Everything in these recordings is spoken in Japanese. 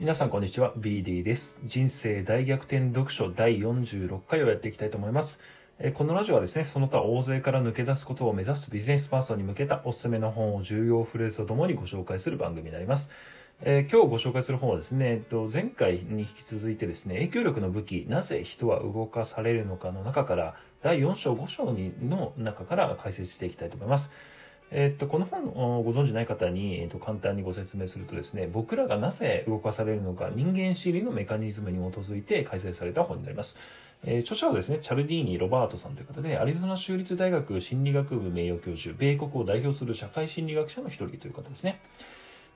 皆さんこんにちは。BD です。人生大逆転読書第46回をやっていきたいと思います。このラジオはですねその他大勢から抜け出すことを目指すビジネスパーソンに向けたおすすめの本を重要フレーズとともにご紹介する番組になります。えー、今日ご紹介する本はですね、えっと、前回に引き続いてですね、影響力の武器、なぜ人は動かされるのかの中から、第4章5章にの中から解説していきたいと思います。えっと、この本をご存じない方に、えっと、簡単にご説明するとですね、僕らがなぜ動かされるのか、人間心理のメカニズムに基づいて改正された本になります。えー、著者はですね、チャルディーニ・ロバートさんという方で、アリゾナ州立大学心理学部名誉教授、米国を代表する社会心理学者の一人という方ですね。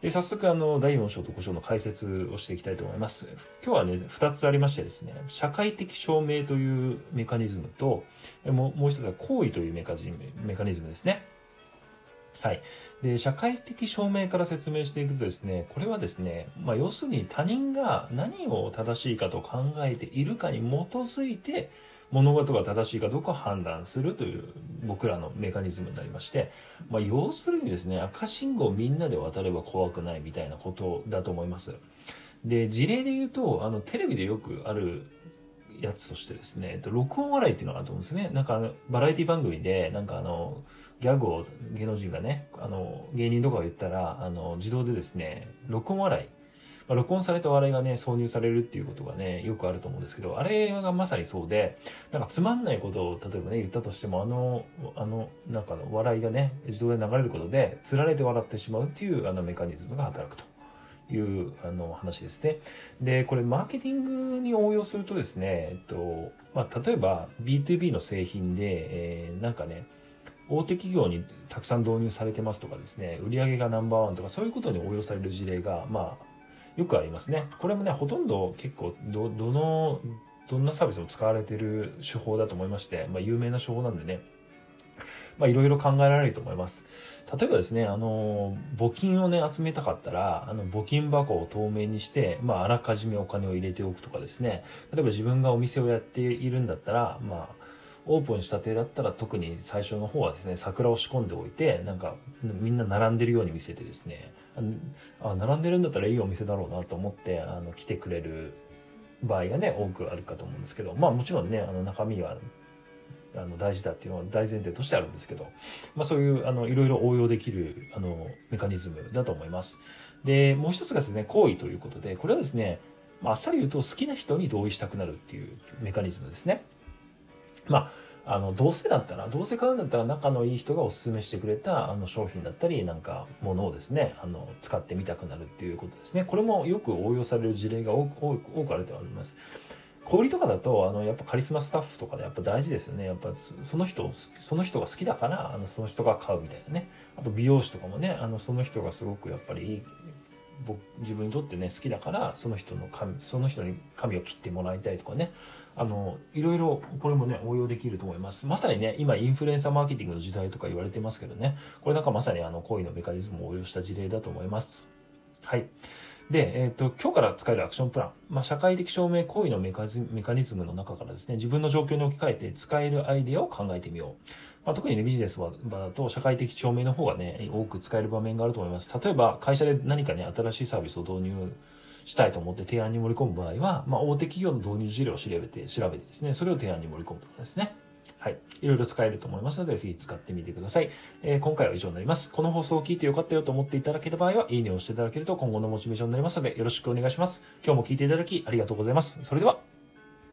で、早速、あの、第4章と5章の解説をしていきたいと思います。今日はね、2つありましてですね、社会的証明というメカニズムと、もう一つは行為というメカメカニズムですね。はい。で、社会的証明から説明していくとですね、これはですね、まあ、要するに他人が何を正しいかと考えているかに基づいて、物事が正しいかどうか判断するという僕らのメカニズムになりまして、まあ、要するにですね、赤信号をみんなで渡れば怖くないみたいなことだと思います。で、事例で言うと、あの、テレビでよくあるやつとしてですね、えっと、録音笑いっていうのがあると思うんですね。なんかあの、バラエティ番組で、なんかあの、ギャグを芸能人がね、あの、芸人とかが言ったら、あの、自動でですね、録音笑い、まあ、録音された笑いがね、挿入されるっていうことがね、よくあると思うんですけど、あれがまさにそうで、なんかつまんないことを、例えばね、言ったとしても、あの、あの、なんかの笑いがね、自動で流れることで、釣られて笑ってしまうっていう、あの、メカニズムが働くと。いうあの話ですね。で、これマーケティングに応用するとですね、えっと、まあ、例えば B2B の製品で、えー、なんかね、大手企業にたくさん導入されてますとかですね、売上がナンバーワンとかそういうことに応用される事例が、まあ、よくありますね。これもね、ほとんど結構、ど、どの、どんなサービスも使われてる手法だと思いまして、まあ、有名な手法なんでね、まあ、いろいろ考えられると思います。例えばですね、あの、募金をね、集めたかったら、あの、募金箱を透明にして、まあ、あらかじめお金を入れておくとかですね、例えば自分がお店をやっているんだったら、まあ、オープンしたてだったら特に最初の方はですね、桜を仕込んでおいて、なんか、みんな並んでるように見せてですね、あ並んでるんだったらいいお店だろうなと思って、あの、来てくれる場合がね、多くあるかと思うんですけど、まあもちろんね、あの中身はあの大事だっていうのは大前提としてあるんですけど、まあそういうあのいろいろ応用できるあのメカニズムだと思います。で、もう一つがですね、行為ということで、これはですね、まあ、あっさり言うと好きな人に同意したくなるっていうメカニズムですね。まああの、どうせだったら、どうせ買うんだったら仲のいい人がおすすめしてくれたあの商品だったり、なんかものをですね、あの、使ってみたくなるっていうことですね。これもよく応用される事例が多く多くあると思います。小売とかだと、あの、やっぱカリスマスタッフとかでやっぱ大事ですよね。やっぱその人、その人が好きだから、あの、その人が買うみたいなね。あと美容師とかもね、あの、その人がすごくやっぱり僕自分にとってね好きだからその人の髪その人に髪を切ってもらいたいとかね。あのいろいろこれもね応用できると思います。まさにね今インフルエンサーマーケティングの時代とか言われてますけどね。これなんかまさにあの行為のメカニズムを応用した事例だと思います。はい。で、えっ、ー、と、今日から使えるアクションプラン。まあ、社会的証明行為のメカニズムの中からですね、自分の状況に置き換えて使えるアイデアを考えてみよう。まあ、特にね、ビジネス場だと社会的証明の方がね、多く使える場面があると思います。例えば、会社で何かね、新しいサービスを導入したいと思って提案に盛り込む場合は、まあ、大手企業の導入事例を調べて、調べてですね、それを提案に盛り込むとかですね。はい。いろいろ使えると思いますので、ぜひ使ってみてください。えー、今回は以上になります。この放送を聞いてよかったよと思っていただける場合は、いいねを押していただけると今後のモチベーションになりますので、よろしくお願いします。今日も聞いていただきありがとうございます。それでは。